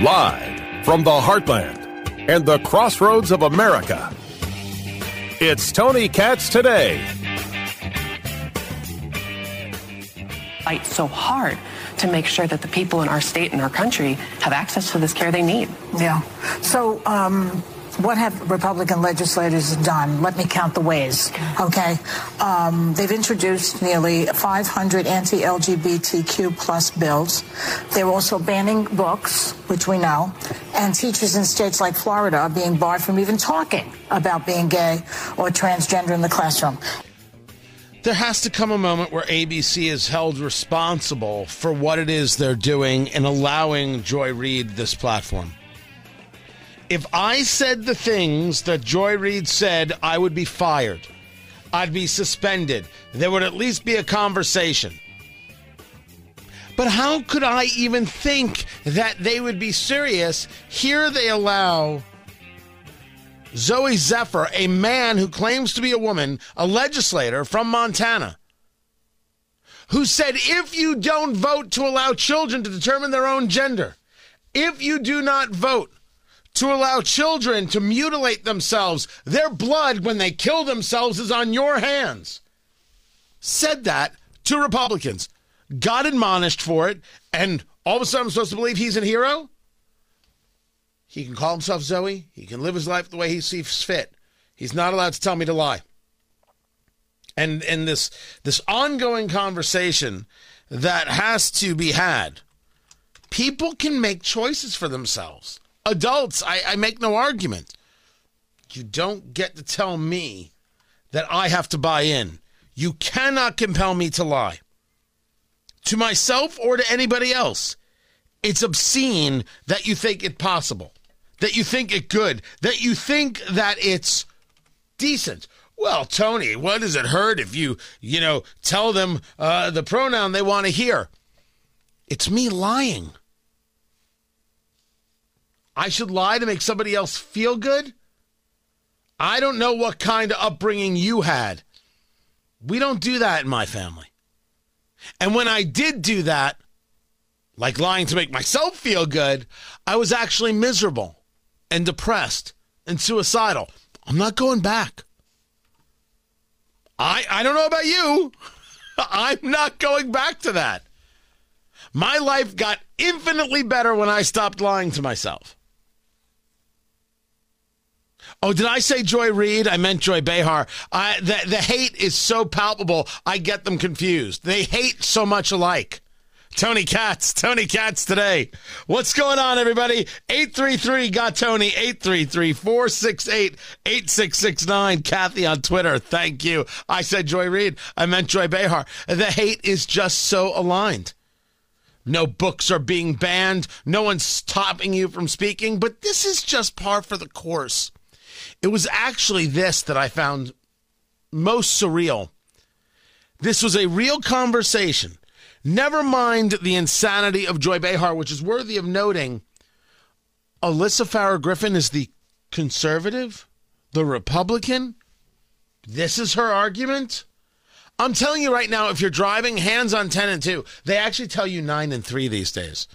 Live from the heartland and the crossroads of America, it's Tony Katz today. Fight so hard to make sure that the people in our state and our country have access to this care they need. Yeah. So, um, what have Republican legislators done? Let me count the ways, okay? Um, they've introduced nearly 500 anti-LGBTQ plus bills. They're also banning books, which we know, and teachers in states like Florida are being barred from even talking about being gay or transgender in the classroom. There has to come a moment where ABC is held responsible for what it is they're doing in allowing Joy Reid this platform if I said the things that Joy Reid said, I would be fired. I'd be suspended. There would at least be a conversation. But how could I even think that they would be serious? Here they allow Zooey Zephyr, a man who claims to be a woman, a legislator from Montana, who said if you don't vote to allow children to determine their own gender, if you do not vote to allow children to mutilate themselves. Their blood, when they kill themselves, is on your hands. Said that to Republicans, got admonished for it, and all of a sudden I'm supposed to believe he's a hero? He can call himself Zooey. He can live his life the way he sees fit. He's not allowed to tell me to lie. And in this this ongoing conversation that has to be had, people can make choices for themselves adults. I, I make no argument. You don't get to tell me that I have to buy in. You cannot compel me to lie. To myself or to anybody else. It's obscene that you think it possible, that you think it good, that you think that it's decent. Well, Tony, what does it hurt if you, you know, tell them uh, the pronoun they want to hear? It's me lying. I should lie to make somebody else feel good? I don't know what kind of upbringing you had. We don't do that in my family. And when I did do that, like lying to make myself feel good, I was actually miserable and depressed and suicidal. I'm not going back. I I don't know about you. I'm not going back to that. My life got infinitely better when I stopped lying to myself. Oh, did I say Joy Reid? I meant Joy Behar. I, the, the hate is so palpable, I get them confused. They hate so much alike. Tony Katz, Tony Katz today. What's going on, everybody? 833 got Tony, 833 468 8669. Kathy on Twitter, thank you. I said Joy Reid, I meant Joy Behar. The hate is just so aligned. No books are being banned, no one's stopping you from speaking, but this is just par for the course. It was actually this that I found most surreal. This was a real conversation. Never mind the insanity of Joy Behar, which is worthy of noting. Alyssa Farah Griffin is the conservative, the Republican. This is her argument. I'm telling you right now, if you're driving, hands on 10 and 2. They actually tell you 9 and 3 these days.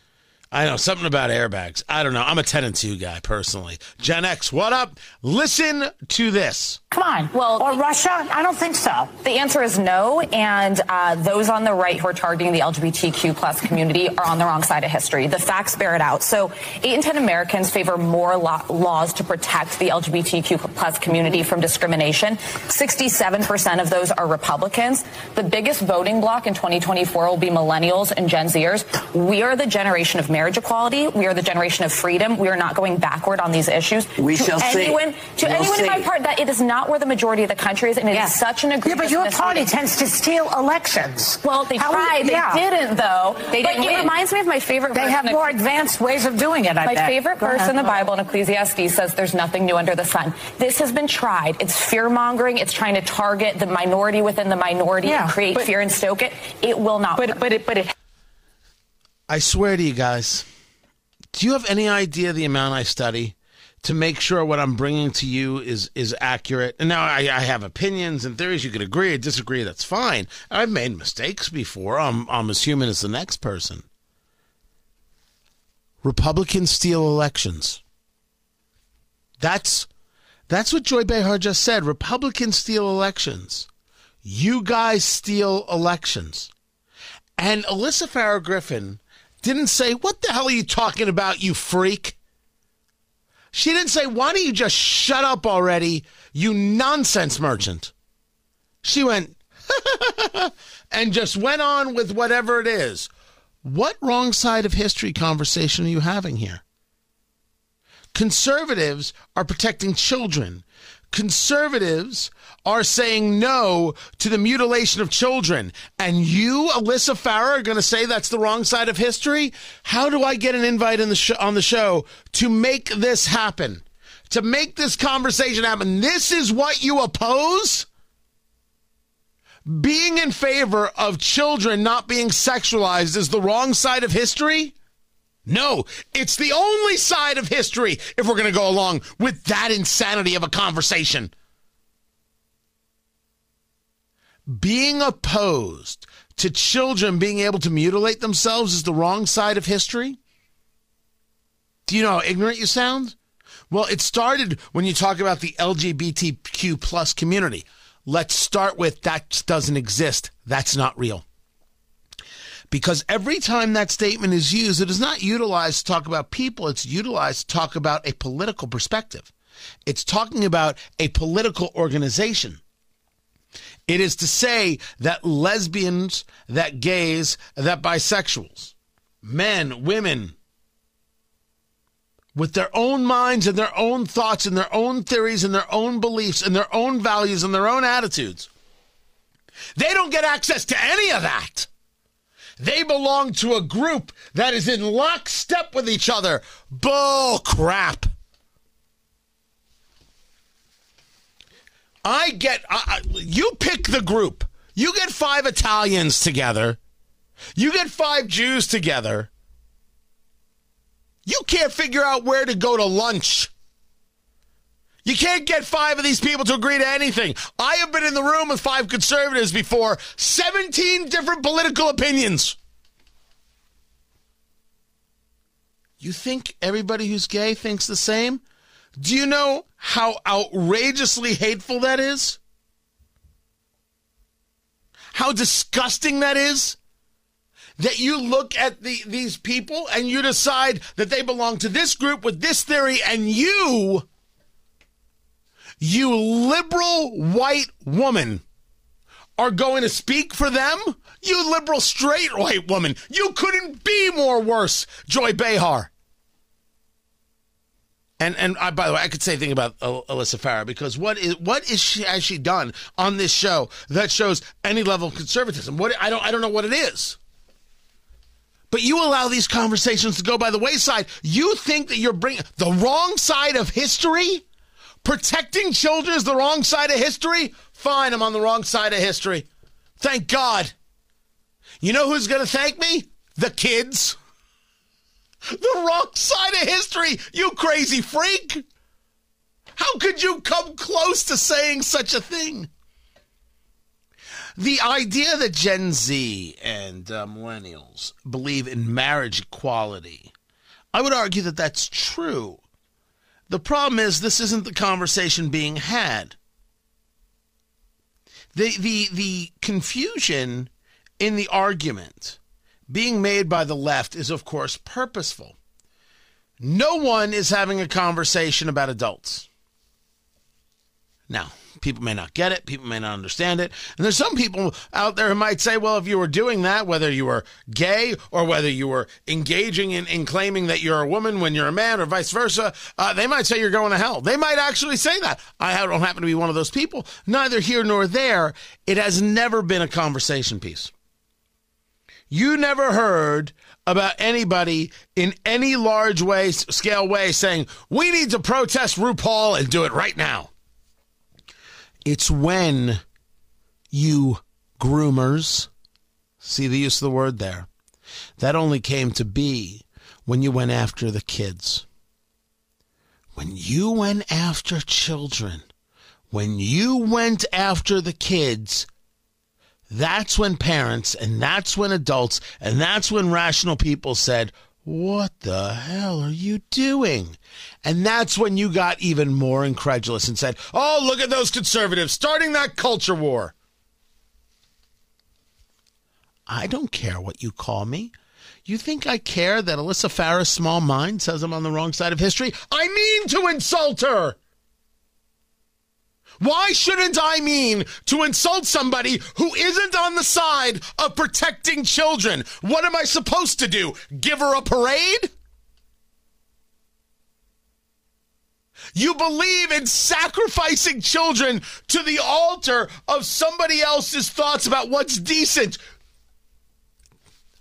I know something about airbags. I don't know. I'm a 10 and 2 guy personally. Gen X, what up? Listen to this. Come on. Well, or Russia? I don't think so. The answer is no. And uh, those on the right who are targeting the LGBTQ plus community are on the wrong side of history. The facts bear it out. So, eight in 10 Americans favor more lo- laws to protect the LGBTQ plus community from discrimination. 67% of those are Republicans. The biggest voting bloc in 2024 will be millennials and Gen Zers. We are the generation of marriage equality. We are the generation of freedom. We are not going backward on these issues. We to shall anyone, see. To we'll anyone see. in my part, that it is not where the majority of the country is, and it Yeah. is such an egregious Yeah, but your party misleading. tends to steal elections. Well, they How we- tried. They yeah. didn't, though. They but didn't it win. reminds me of my favorite. They verse have in more Eccle- advanced ways of doing it. I My bet. favorite Go verse ahead. in the Bible in Ecclesiastes says, "There's nothing new under the sun." This has been tried. It's fear mongering. It's trying to target the minority within the minority Yeah, and create but- fear and stoke it. It will not. But work. but it but it I swear to you guys, do you have any idea the amount I study? To make sure what I'm bringing to you is is accurate. And now I, I have opinions and theories. You could agree or disagree. That's fine. I've made mistakes before. I'm I'm as human as the next person. Republicans steal elections. That's that's what Joy Behar just said. Republicans steal elections. You guys steal elections. And Alyssa Farah Griffin didn't say, What the hell are you talking about, you freak? She didn't say, Why don't you just shut up already, you nonsense merchant? She went, and just went on with whatever it is. What wrong side of history conversation are you having here? Conservatives are protecting children. Conservatives are saying no to the mutilation of children. And you, Alyssa Farah, are going to say that's the wrong side of history? How do I get an invite in the sh- on the show to make this happen? To make this conversation happen? This is what you oppose? Being in favor of children not being sexualized is the wrong side of history? No, it's the only side of history if we're going to go along with that insanity of a conversation. Being opposed to children being able to mutilate themselves is the wrong side of history? Do you know how ignorant you sound? Well, it started when you talk about the LGBTQ plus community. Let's start with that doesn't exist. That's not real because every time that statement is used, it is not utilized to talk about people, it's utilized to talk about a political perspective. It's talking about a political organization. It is to say that lesbians, that gays, that bisexuals, men, women, with their own minds and their own thoughts and their own theories and their own beliefs and their own values and their own attitudes, they don't get access to any of that. They belong to a group that is in lockstep with each other. Bull crap. I get, uh, you pick the group. You get five Italians together. You get five Jews together. You can't figure out where to go to lunch. You can't get five of these people to agree to anything. I have been in the room with five conservatives before, 17 different political opinions. You think everybody who's gay thinks the same? Do you know how outrageously hateful that is? How disgusting that is? That you look at the, these people and you decide that they belong to this group with this theory, and you you liberal white woman are going to speak for them? You liberal straight white woman, you couldn't be more worse, Joy Behar. And and I, by the way, I could say anything about Alyssa Farah because what is what is she has she done on this show that shows any level of conservatism? What I don't I don't know what it is. But you allow these conversations to go by the wayside. You think that you're bringing the wrong side of history Protecting children is the wrong side of history? Fine, I'm on the wrong side of history. Thank God. You know who's going to thank me? The kids. The wrong side of history, you crazy freak. How could you come close to saying such a thing? The idea that Gen Z and uh, millennials believe in marriage equality, I would argue that that's true. The problem is this isn't the conversation being had. The the the confusion in the argument being made by the left is of course purposeful. No one is having a conversation about adults. Now, People may not get it. People may not understand it. And there's some people out there who might say, well, if you were doing that, whether you were gay or whether you were engaging in, in claiming that you're a woman when you're a man or vice versa, uh, they might say you're going to hell. They might actually say that. I don't happen to be one of those people. Neither here nor there. It has never been a conversation piece. You never heard about anybody in any large way, scale way saying, we need to protest RuPaul and do it right now. It's when you groomers, see the use of the word there, that only came to be when you went after the kids. when you went after children, when you went after the kids, that's when parents and that's when adults and that's when rational people said, What the hell are you doing? And that's when you got even more incredulous and said, Oh, look at those conservatives starting that culture war. I don't care what you call me. You think I care that Alyssa Farah's small mind says I'm on the wrong side of history? I mean to insult her. Why shouldn't I mean to insult somebody who isn't on the side of protecting children? What am I supposed to do? Give her a parade? You believe in sacrificing children to the altar of somebody else's thoughts about what's decent.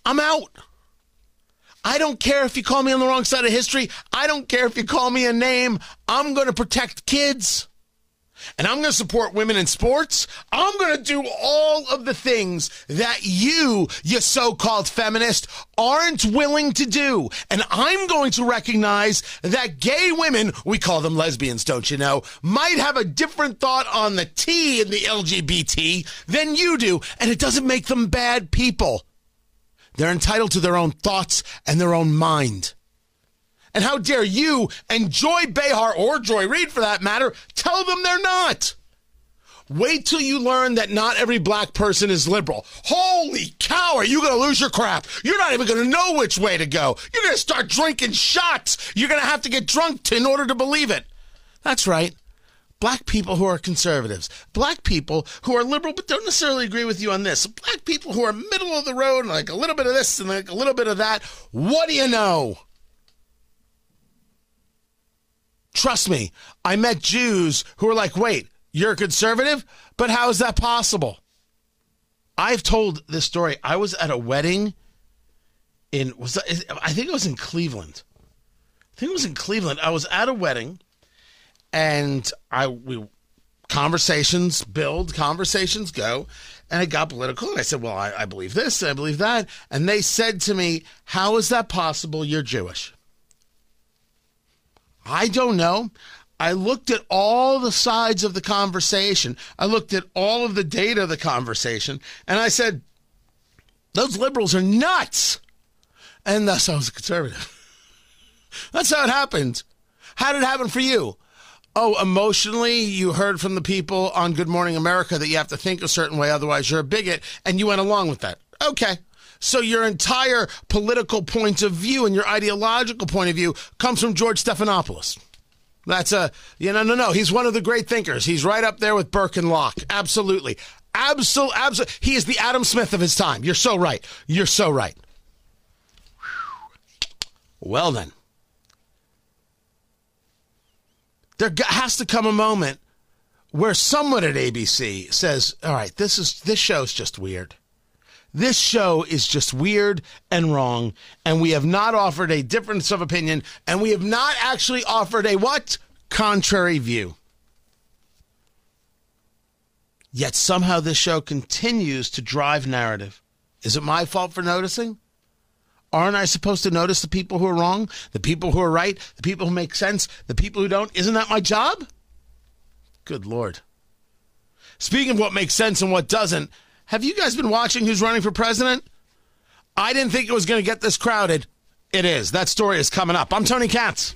I'm out. I don't care if you call me on the wrong side of history. I don't care if you call me a name. I'm going to protect kids and I'm going to support women in sports. I'm going to do all of the things that you, you so-called feminist, aren't willing to do. And I'm going to recognize that gay women, we call them lesbians, don't you know, might have a different thought on the T in the LGBT than you do. And it doesn't make them bad people. They're entitled to their own thoughts and their own mind. And how dare you and Joy Behar, or Joy Reid for that matter, tell them they're not? Wait till you learn that not every black person is liberal. Holy cow, are you going to lose your crap? You're not even going to know which way to go. You're going to start drinking shots. You're going to have to get drunk to, in order to believe it. That's right. Black people who are conservatives, black people who are liberal but don't necessarily agree with you on this, black people who are middle of the road, like a little bit of this and like a little bit of that. What do you know? Trust me, I met Jews who were like, wait, you're a conservative? But how is that possible? I've told this story. I was at a wedding in was I think it was in Cleveland. I think it was in Cleveland. I was at a wedding and I we conversations build, conversations go, and it got political. And I said, Well, I, I believe this, I believe that. And they said to me, How is that possible? You're Jewish. I don't know. I looked at all the sides of the conversation. I looked at all of the data of the conversation, and I said, those liberals are nuts. And thus I was a conservative. That's how it happened. How did it happen for you? Oh, emotionally, you heard from the people on Good Morning America that you have to think a certain way, otherwise you're a bigot, and you went along with that. Okay. So your entire political point of view and your ideological point of view comes from George Stephanopoulos. That's a, you know, no, no. He's one of the great thinkers. He's right up there with Burke and Locke. Absolutely. Absolutely. Absolutely. He is the Adam Smith of his time. You're so right. You're so right. Well, then. There has to come a moment where someone at ABC says, all right, this is, this show's just weird. This show is just weird and wrong, and we have not offered a difference of opinion, and we have not actually offered a what? Contrary view. Yet somehow this show continues to drive narrative. Is it my fault for noticing? Aren't I supposed to notice the people who are wrong, the people who are right, the people who make sense, the people who don't? Isn't that my job? Good Lord. Speaking of what makes sense and what doesn't, have you guys been watching who's running for president? I didn't think it was going to get this crowded. It is. That story is coming up. I'm Tony Katz.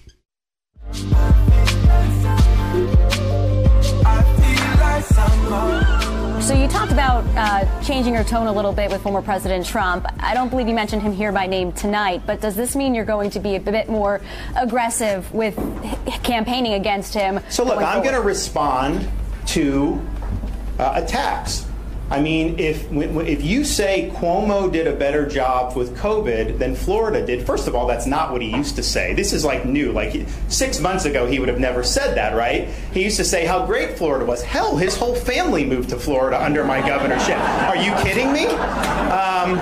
So you talked about uh, changing your tone a little bit with former President Trump. I don't believe you mentioned him here by name tonight, but does this mean you're going to be a bit more aggressive with campaigning against him? So look, I'm going to respond to uh, attacks. I mean, if if you say Cuomo did a better job with COVID than Florida did, first of all, that's not what he used to say. This is like new. Like six months ago, he would have never said that, right? He used to say how great Florida was. Hell, his whole family moved to Florida under my governorship. Are you kidding me? Um,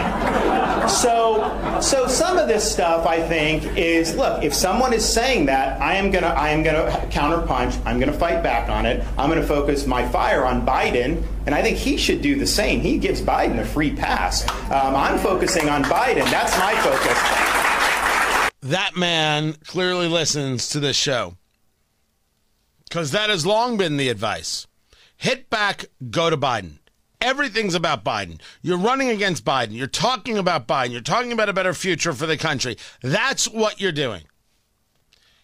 so, so some of this stuff, I think, is look. If someone is saying that, I am gonna, I am gonna counterpunch. I'm gonna fight back on it. I'm gonna focus my fire on Biden and I think he should do the same. He gives Biden a free pass. Um, I'm focusing on Biden. That's my focus. That man clearly listens to this show. Because that has long been the advice. Hit back, go to Biden. Everything's about Biden. You're running against Biden. You're talking about Biden. You're talking about a better future for the country. That's what you're doing.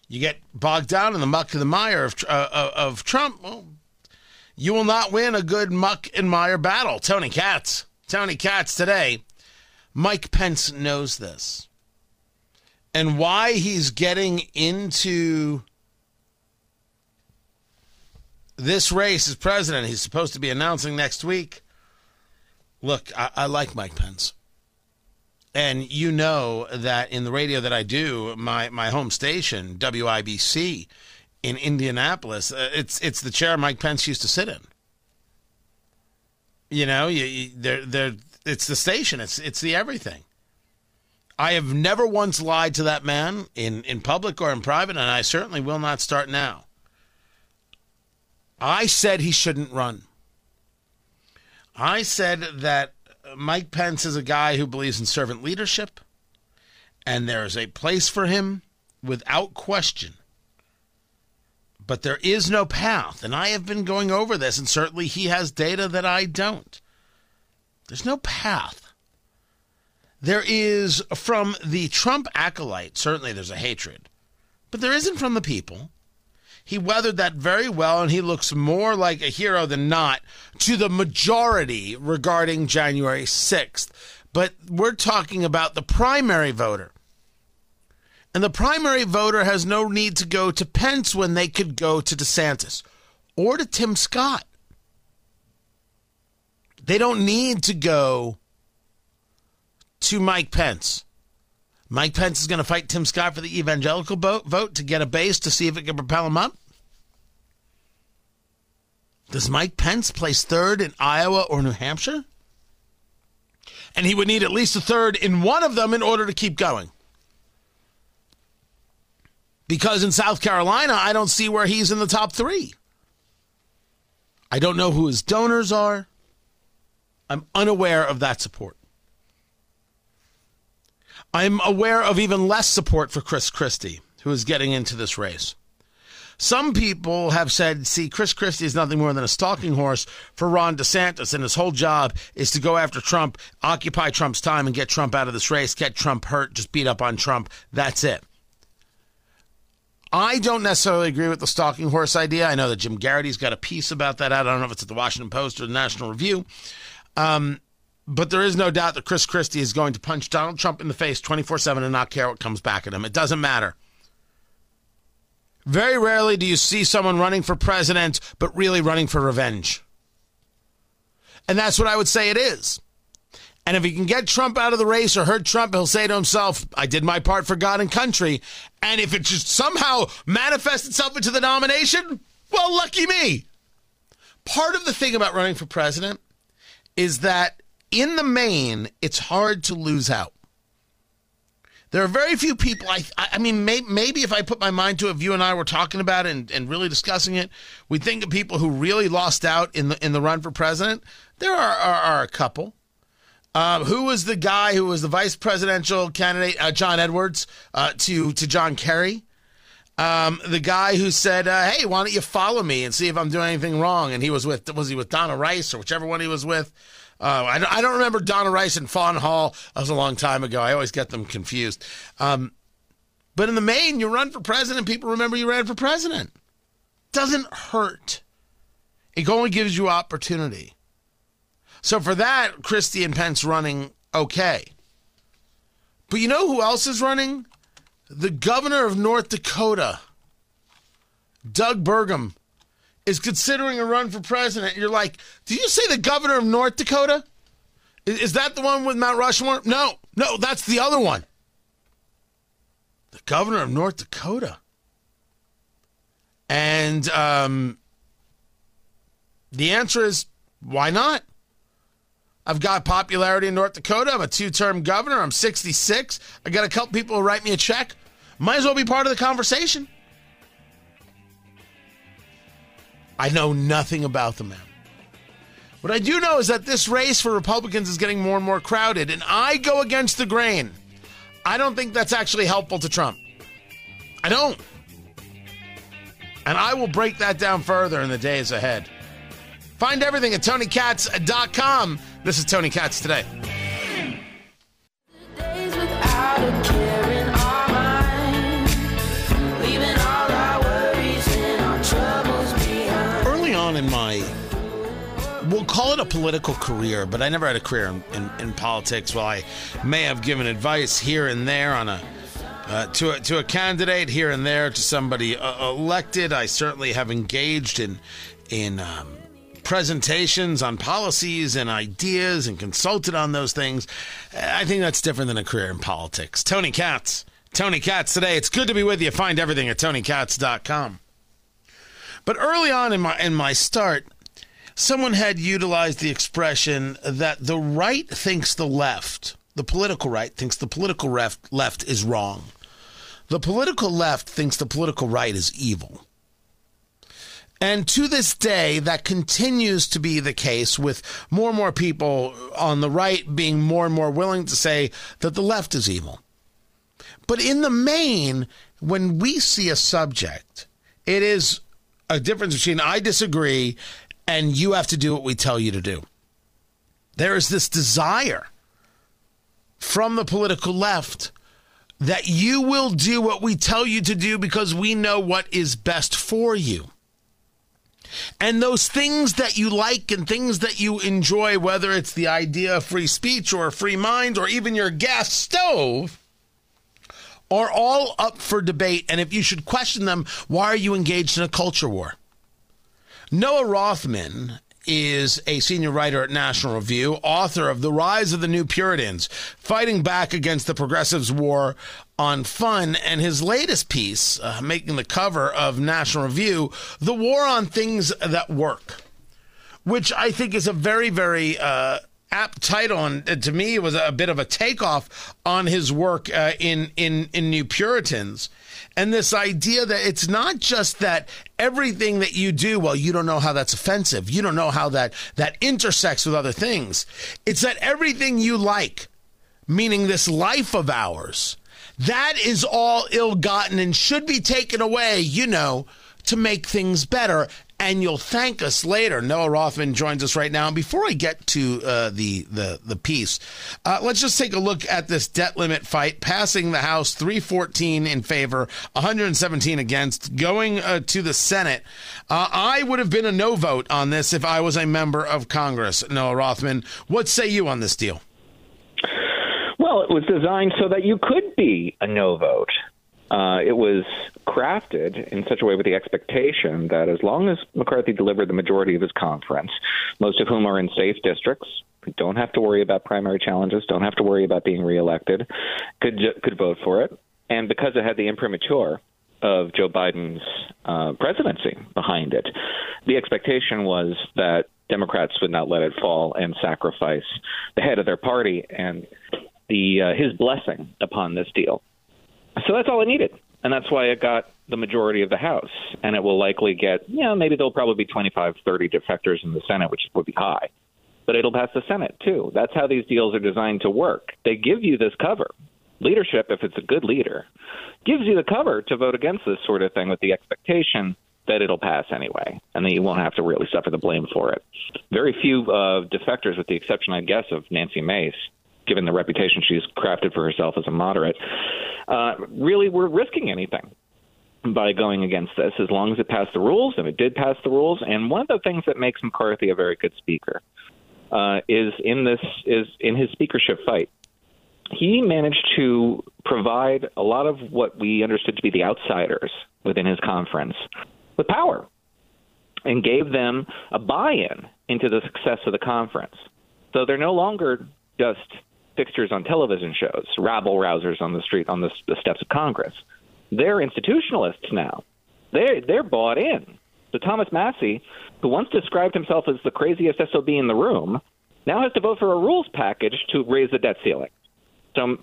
You get bogged down in the muck and the mire of, uh, of Trump. Well, you will not win a good muck and mire battle. Tony Katz. Tony Katz today. Mike Pence knows this. And why he's getting into this race as president, he's supposed to be announcing next week. Look, I, I like Mike Pence. And you know that in the radio that I do, my, my home station, WIBC in Indianapolis, uh, it's it's the chair Mike Pence used to sit in. You know, you, you, they're, they're, it's the station, it's, it's the everything. I have never once lied to that man in, in public or in private, and I certainly will not start now. I said he shouldn't run. I said that Mike Pence is a guy who believes in servant leadership, and there is a place for him without question. But there is no path, and I have been going over this, and certainly he has data that I don't. There's no path. There is from the Trump acolyte, certainly there's a hatred, but there isn't from the people. He weathered that very well, and he looks more like a hero than not to the majority regarding January 6th. But we're talking about the primary voter. And the primary voter has no need to go to Pence when they could go to DeSantis or to Tim Scott. They don't need to go to Mike Pence. Mike Pence is going to fight Tim Scott for the evangelical vote to get a base to see if it can propel him up. Does Mike Pence place third in Iowa or New Hampshire? And he would need at least a third in one of them in order to keep going. Because in South Carolina, I don't see where he's in the top three. I don't know who his donors are. I'm unaware of that support. I'm aware of even less support for Chris Christie, who is getting into this race. Some people have said, see, Chris Christie is nothing more than a stalking horse for Ron DeSantis, and his whole job is to go after Trump, occupy Trump's time, and get Trump out of this race, get Trump hurt, just beat up on Trump. That's it. I don't necessarily agree with the stalking horse idea. I know that Jim Geraghty's got a piece about that. I don't know if it's at the Washington Post or the National Review. Um, but there is no doubt that Chris Christie is going to punch Donald Trump in the face 24 7 and not care what comes back at him. It doesn't matter. Very rarely do you see someone running for president, but really running for revenge. And that's what I would say it is. And if he can get Trump out of the race or hurt Trump, he'll say to himself, I did my part for God and country. And if it just somehow manifests itself into the nomination, well, lucky me. Part of the thing about running for president is that in the main, it's hard to lose out. There are very few people. I, I mean, may, maybe if I put my mind to it, if you and I were talking about it and, and really discussing it, we think of people who really lost out in the in the run for president. There are are, are a couple. Uh, who was the guy who was the vice presidential candidate? Uh, John Edwards uh, to to John Kerry. Um, the guy who said, uh, "Hey, why don't you follow me and see if I'm doing anything wrong?" And he was with was he with Donna Rice or whichever one he was with. Uh, I, don't, I, don't remember Donna Rice and Fawn Hall. That was a long time ago. I always get them confused. Um, but in the main, you run for president, people remember you ran for president. Doesn't hurt. It only gives you opportunity. So for that, Christie and Pence running okay. But you know who else is running? The governor of North Dakota, Doug Burgum, is considering a run for president. You're like, do you say the governor of North Dakota? Is, is that the one with Mount Rushmore? No, no, that's the other one. The governor of North Dakota. And um, the answer is why not? I've got popularity in North Dakota. I'm a two term governor. I'm 66. I got a couple people who write me a check. Might as well be part of the conversation. I know nothing about the man. What I do know is that this race for Republicans is getting more and more crowded, and I go against the grain. I don't think that's actually helpful to Trump. I don't. And I will break that down further in the days ahead. Find everything at TonyKatz.com. This is Tony Katz today. We'll call it a political career, but I never had a career in, in, in politics. While I may have given advice here and there on a uh, to a, to a candidate here and there to somebody uh, elected, I certainly have engaged in in um, presentations on policies and ideas and consulted on those things. I think that's different than a career in politics. Tony Katz. Tony Katz today. It's good to be with you. Find everything at tonykatz.com. But early on in my in my start, someone had utilized the expression that the right thinks the left, the political right thinks the political left left is wrong. The political left thinks the political right is evil. And to this day, that continues to be the case with more and more people on the right being more and more willing to say that the left is evil. But in the main, when we see a subject, it is a difference between I disagree and you have to do what we tell you to do. There is this desire from the political left that you will do what we tell you to do because we know what is best for you. And those things that you like and things that you enjoy, whether it's the idea of free speech or free mind or even your gas stove, are all up for debate. And if you should question them, why are you engaged in a culture war? Noah Rothman is a senior writer at National Review, author of The Rise of the New Puritans, fighting back against the progressives' war on fun, and his latest piece, uh, making the cover of National Review, The War on Things That Work, which I think is a very, very uh, apt title, and uh, to me, it was a bit of a takeoff on his work uh, in, in, in New Puritans and this idea that it's not just that everything that you do well you don't know how that's offensive. You don't know how that that intersects with other things. It's that everything you like meaning this life of ours that is all ill-gotten and should be taken away you know to make things better and you'll thank us later. Noah Rothman joins us right now. And before I get to uh, the the the piece, uh, let's just take a look at this debt limit fight. Passing the House 314 in favor, 117 against, going uh, to the Senate. Uh, I would have been a no vote on this if I was a member of Congress. Noah Rothman, what say you on this deal? Well, it was designed so that you could be a no vote. Uh, it was crafted in such a way with the expectation that as long as McCarthy delivered the majority of his conference, most of whom are in safe districts, don't have to worry about primary challenges, don't have to worry about being reelected, could could vote for it, and because it had the imprimatur of Joe Biden's uh, presidency behind it, the expectation was that Democrats would not let it fall and sacrifice the head of their party and the uh, his blessing upon this deal. So that's all it needed. And that's why it got the majority of the House. And it will likely get, you know, maybe there'll probably be 25, 30 defectors in the Senate, which would be high. But it'll pass the Senate, too. That's how these deals are designed to work. They give you this cover. Leadership, if it's a good leader, gives you the cover to vote against this sort of thing with the expectation that it'll pass anyway, and then you won't have to really suffer the blame for it. Very few uh, defectors, with the exception, I guess, of Nancy Mace, given the reputation she's crafted for herself as a moderate, uh, really were risking anything by going against this as long as it passed the rules, and it did pass the rules. And one of the things that makes McCarthy a very good speaker uh, is in this is in his speakership fight. He managed to provide a lot of what we understood to be the outsiders within his conference with power and gave them a buy in into the success of the conference. So they're no longer just fixtures on television shows, rabble rousers on the street on the, the steps of Congress. They're institutionalists now. They they're bought in. So Thomas Massie, who once described himself as the craziest SOB in the room, now has to vote for a rules package to raise the debt ceiling. So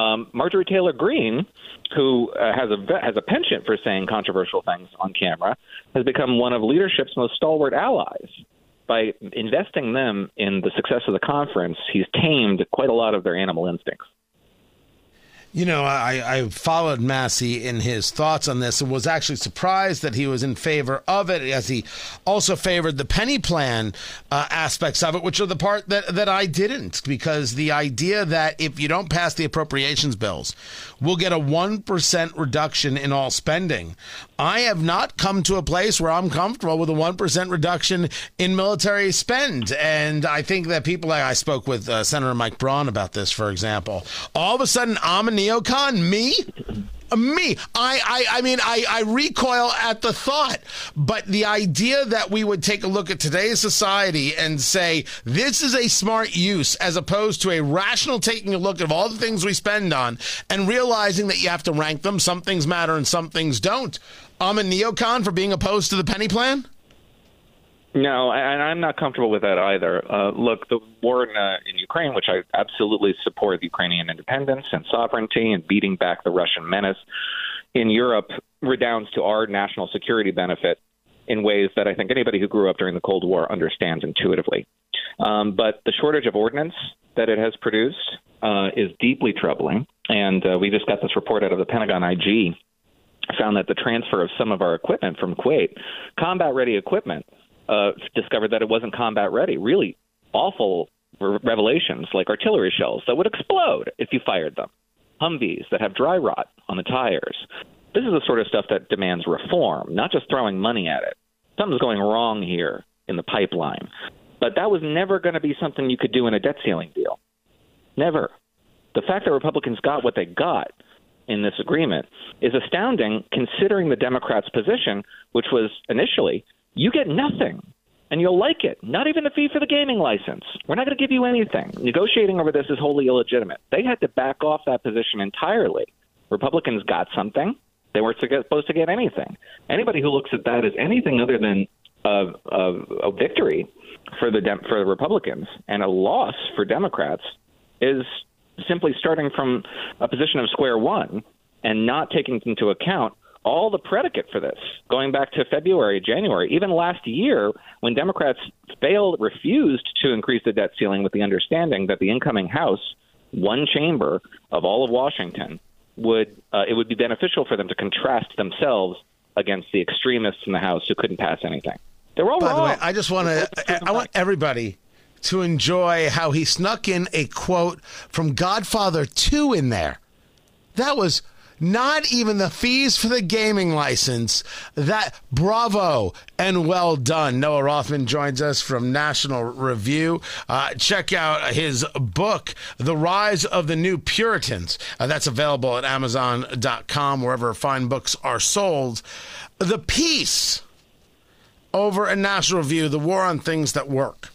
um, Marjorie Taylor Greene, who uh, has a has a penchant for saying controversial things on camera, has become one of leadership's most stalwart allies by investing them in the success of the conference, he's tamed quite a lot of their animal instincts. You know, I, I, followed Massie in his thoughts on this and was actually surprised that he was in favor of it, as he also favored the penny plan uh, aspects of it, which are the part that, that I didn't, because the idea that if you don't pass the appropriations bills, we'll get a 1% reduction in all spending. I have not come to a place where I'm comfortable with a 1% reduction in military spend. And I think that people, I spoke with uh, Senator Mike Braun about this, for example, all of a sudden I'm neocon? Me? me. I, I i mean I, I recoil at the thought. But the idea that we would take a look at today's society and say this is a smart use as opposed to a rational taking a look at all the things we spend on and realizing that you have to rank them. Some things matter and some things don't. I'm a neocon for being opposed to the penny plan no, and I'm not comfortable with that either. Uh, look, the war in, uh, in Ukraine, which I absolutely support Ukrainian independence and sovereignty and beating back the Russian menace in Europe, redounds to our national security benefit in ways that I think anybody who grew up during the Cold War understands intuitively. Um, but the shortage of ordnance that it has produced uh, is deeply troubling. And uh, we just got this report out of the Pentagon IG found that the transfer of some of our equipment from Kuwait, combat ready equipment, uh, discovered that it wasn't combat ready. Really awful revelations like artillery shells that would explode if you fired them, Humvees that have dry rot on the tires. This is the sort of stuff that demands reform, not just throwing money at it. Something's going wrong here in the pipeline. But that was never going to be something you could do in a debt ceiling deal. Never. The fact that Republicans got what they got in this agreement is astounding considering the Democrats' position, which was initially you get nothing and you'll like it. Not even a fee for the gaming license. We're not going to give you anything. Negotiating over this is wholly illegitimate. They had to back off that position entirely. Republicans got something. They weren't supposed to get anything. Anybody who looks at that as anything other than a, a, a victory for the Dem- for the Republicans and a loss for Democrats is simply starting from a position of square one and not taking into account all the predicate for this, going back to February, January, even last year, when Democrats failed, refused to increase the debt ceiling with the understanding that the incoming House, one chamber of all of Washington, would uh, it would be beneficial for them to contrast themselves against the extremists in the House who couldn't pass anything. They were all By wrong. the way, I just want to I want everybody to enjoy how he snuck in a quote from Godfather 2 in there. That was not even the fees for the gaming license. That bravo and well done. Noah Rothman joins us from National Review. Uh, check out his book, The Rise of the New Puritans. Uh, that's available at Amazon.com, wherever fine books are sold. The piece over at National Review, The War on Things That Work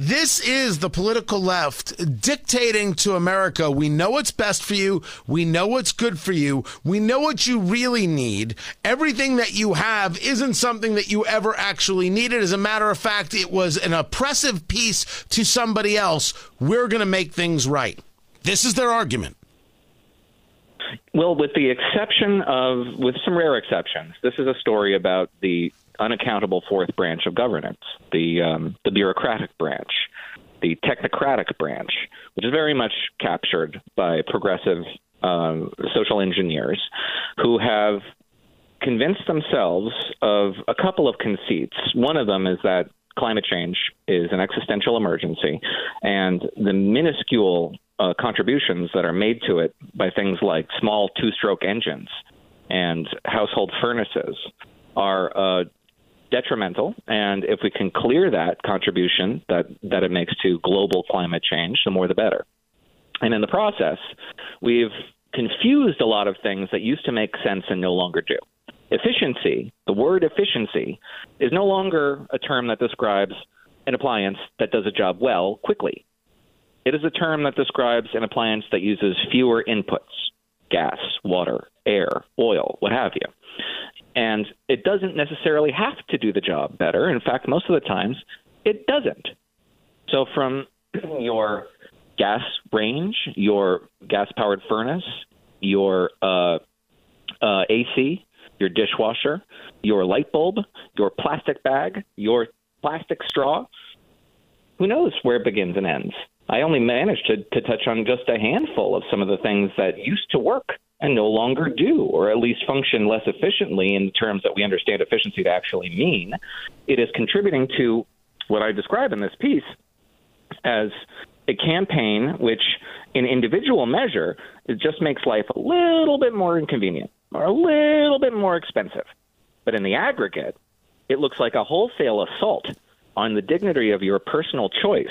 this is the political left dictating to America we know what's best for you, we know what's good for you, we know what you really need. Everything that you have isn't something that you ever actually needed. As a matter of fact, it was an oppressive piece to somebody else. We're going to make things right. This is their argument. Well, with the exception of, with some rare exceptions, this is a story about the unaccountable fourth branch of governance, the um, the bureaucratic branch, the technocratic branch, which is very much captured by progressive um, social engineers who have convinced themselves of a couple of conceits. One of them is that climate change is an existential emergency, and the minuscule uh, contributions that are made to it by things like small two stroke engines and household furnaces are detrimental. And if we can clear that contribution that, that it makes to global climate change, the more the better. And in the process, we've confused a lot of things that used to make sense and no longer do. Efficiency, the word efficiency, is no longer a term that describes an appliance that does a job well quickly. It is a term that describes an appliance that uses fewer inputs gas, water, air, oil, what have you. And it doesn't necessarily have to do the job better. In fact, most of the times, it doesn't. So, from your gas range, your gas powered furnace, your uh, uh, AC, your dishwasher, your light bulb, your plastic bag, your plastic straw, who knows where it begins and ends? I only managed to, to touch on just a handful of some of the things that used to work and no longer do, or at least function less efficiently in terms that we understand efficiency to actually mean. It is contributing to what I describe in this piece as a campaign which, in individual measure, it just makes life a little bit more inconvenient or a little bit more expensive. But in the aggregate, it looks like a wholesale assault on the dignity of your personal choice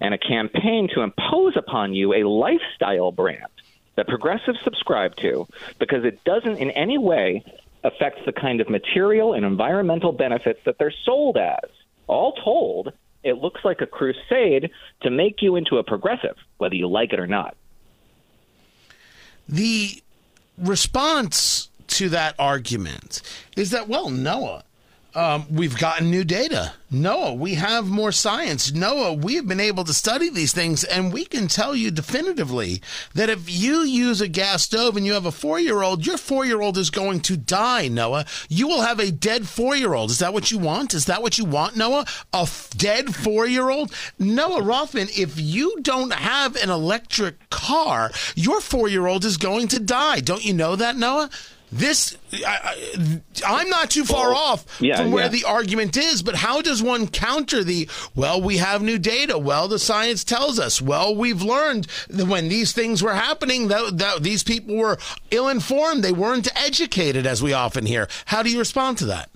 and a campaign to impose upon you a lifestyle brand that progressives subscribe to because it doesn't in any way affect the kind of material and environmental benefits that they're sold as. All told, it looks like a crusade to make you into a progressive, whether you like it or not. The response to that argument is that, well, Noah, um, we've gotten new data. Noah, we have more science. Noah, we have been able to study these things, and we can tell you definitively that if you use a gas stove and you have a four year old, your four year old is going to die, Noah. You will have a dead four year old. Is that what you want? Is that what you want, Noah? A f- dead four year old? Noah Rothman, if you don't have an electric car, your four year old is going to die. Don't you know that, Noah? This, I, am not too far well, off yeah, from where yeah. the argument is, but how does one counter the, well, we have new data. Well, the science tells us. Well, we've learned that when these things were happening, that, that these people were ill informed. They weren't educated, as we often hear. How do you respond to that?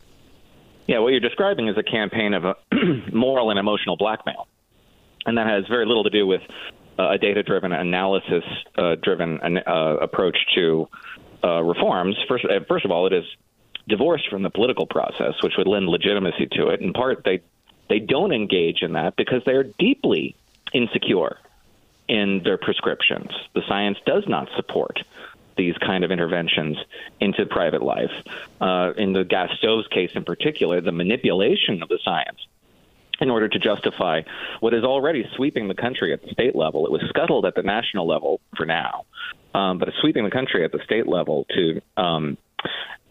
Yeah, what you're describing is a campaign of a moral and emotional blackmail. And that has very little to do with uh, a data driven, analysis uh, driven uh, approach to uh, reforms, first, uh, first of all, it is divorced from the political process, which would lend legitimacy to it. In part, they they don't engage in that because they are deeply insecure in their prescriptions. The science does not support these kind of interventions into private life. Uh, in the gas stoves case, in particular, the manipulation of the science in order to justify what is already sweeping the country at the state level. It was scuttled at the national level for now, um, but it's sweeping the country at the state level to um,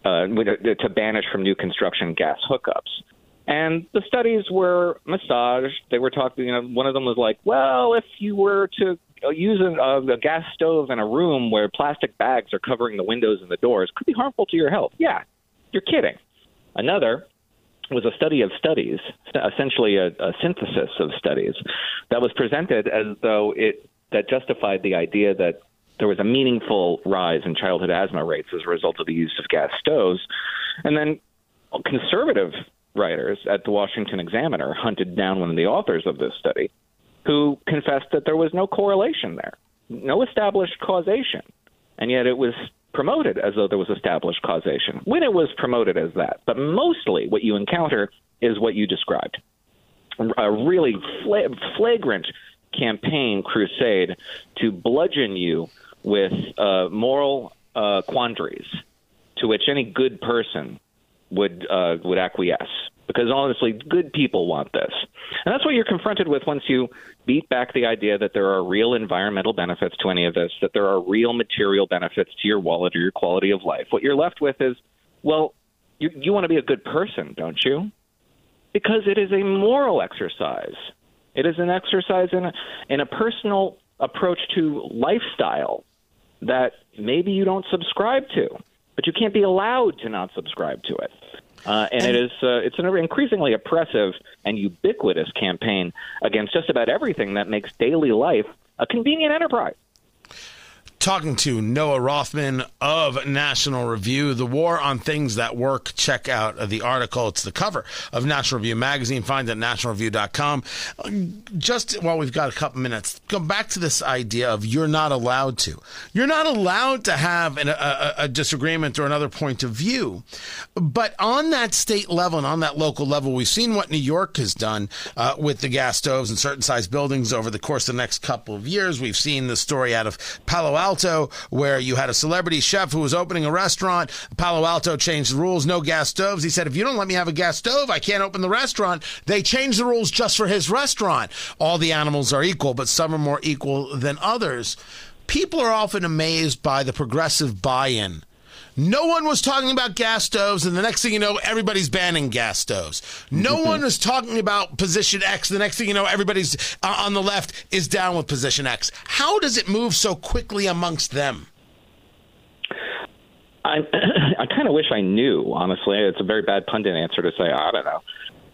uh, to banish from new construction gas hookups. And the studies were massaged. They were talking. You know, one of them was like, "Well, if you were to use a, a gas stove in a room where plastic bags are covering the windows and the doors, could be harmful to your health." Yeah, you're kidding. Another was a study of studies, essentially a, a, synthesis of studies, that was presented as though it that justified the idea that there was a meaningful rise in childhood asthma rates as a result of the use of gas stoves, and then conservative writers at the Washington Examiner hunted down one of the authors of this study, who confessed that there was no correlation there, no established causation, and yet it was promoted as though there was established causation when it was promoted as that. But mostly what you encounter is what you described a really fla- flagrant campaign crusade to bludgeon you with uh, moral uh, quandaries to which any good person would uh, would acquiesce because honestly, good people want this. And that's what you're confronted with once you beat back the idea that there are real environmental benefits to any of this, that there are real material benefits to your wallet or your quality of life. What you're left with is, well, you, you want to be a good person, don't you? Because it is a moral exercise. It is an exercise in a, in a personal approach to lifestyle that maybe you don't subscribe to, but you can't be allowed to not subscribe to it. Uh, and, and, it is uh, it's an increasingly oppressive and ubiquitous campaign against just about everything that makes daily life a convenient enterprise talking to Noah Rothman of National Review. The War on Things That Work. Check out the article. It's the cover of National Review magazine. Find it at nationalreview.com. Just while we've got a couple minutes, go back to this idea of you're not allowed to. You're not allowed to have an, a, a disagreement or another point of view. But on that state level and on that local level, we've seen what New York has done uh, with the gas stoves and certain size buildings over the course of the next couple of years. We've seen the story out of Palo Alto Alto, where you had a celebrity chef who was opening a restaurant. Palo Alto changed the rules, no gas stoves. He said, if you don't let me have a gas stove, I can't open the restaurant. They changed the rules just for his restaurant. All the animals are equal, but some are more equal than others. People are often amazed by the progressive buy in No one was talking about gas stoves, and the next thing you know, everybody's banning gas stoves. No one was talking about position X. The next thing you know, everybody's uh, on the left is down with position X. How does it move so quickly amongst them? I I kind of wish I knew. Honestly, it's a very bad pundit answer to say I don't know,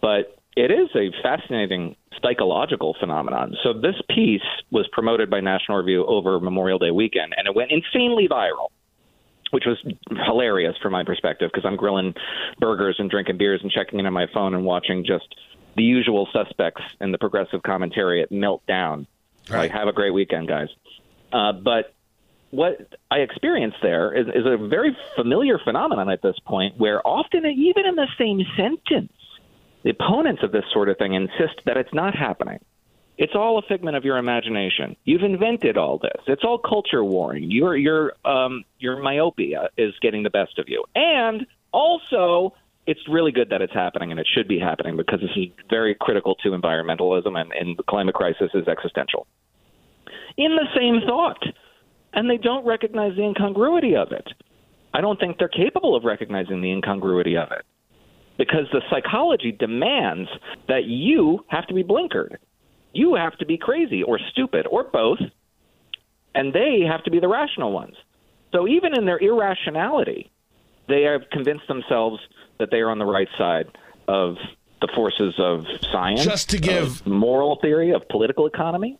but it is a fascinating psychological phenomenon. So this piece was promoted by National Review over Memorial Day weekend, and it went insanely viral. Which was hilarious from my perspective because I'm grilling burgers and drinking beers and checking in on my phone and watching just the usual suspects in the progressive commentary melt down. Right. Like, have a great weekend, guys. Uh, but what I experienced there is, is a very familiar phenomenon at this point, where often, even in the same sentence, the opponents of this sort of thing insist that it's not happening. It's all a figment of your imagination. You've invented all this. It's all culture warring. Your your um, your myopia is getting the best of you, and also it's really good that it's happening, and it should be happening because this is very critical to environmentalism, and, and the climate crisis is existential. In the same thought, and they don't recognize the incongruity of it. I don't think they're capable of recognizing the incongruity of it because the psychology demands that you have to be blinkered. You have to be crazy or stupid or both, and they have to be the rational ones. So even in their irrationality, they have convinced themselves that they are on the right side of the forces of science, Just to give- of moral theory, of political economy.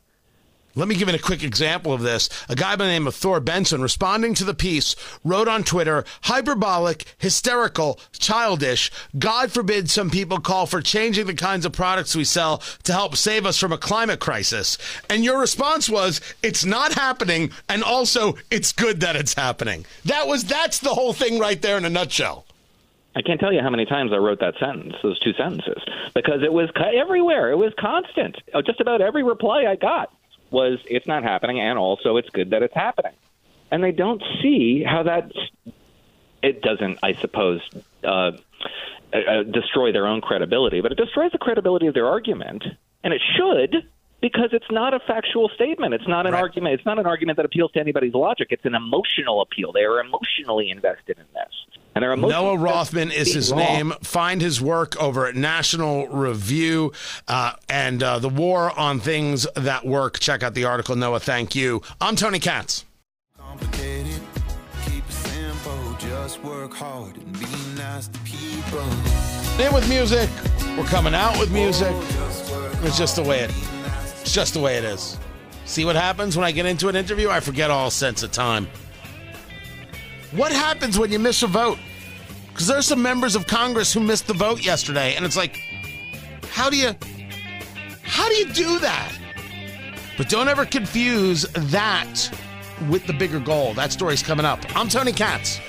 Let me give you a quick example of this. A guy by the name of Thor Benson, responding to the piece, wrote on Twitter, hyperbolic, hysterical, childish. God forbid some people call for changing the kinds of products we sell to help save us from a climate crisis. And your response was, it's not happening, and also, it's good that it's happening. That was, that's the whole thing right there in a nutshell. I can't tell you how many times I wrote that sentence, those two sentences, because it was everywhere. It was constant. Uh, Just about every reply I got was, "It's not happening," and also, "It's good that it's happening." And they don't see how that it doesn't, I suppose, uh, uh, destroy their own credibility, but it destroys the credibility of their argument, and it should. Because it's not a factual statement. It's not an Right. argument. It's not an argument that appeals to anybody's logic. It's an emotional appeal. They are emotionally invested in this, and they're Noah Rothman is his wrong. name. Find his work over at National Review uh, and uh, the War on Things That Work. Check out the article, Noah. Thank you. I'm Tony Katz. complicated. Keep it simple, just work hard and be nice to people. In with music. We're coming out with music. It's just the way it. It's just the way it is. See what happens when I get into an interview? I forget all sense of time. What happens when you miss a vote? Because there's some members of Congress who missed the vote yesterday, and it's like, how do you, how do you do that? But don't ever confuse that with the bigger goal. That story's coming up. I'm Tony Katz.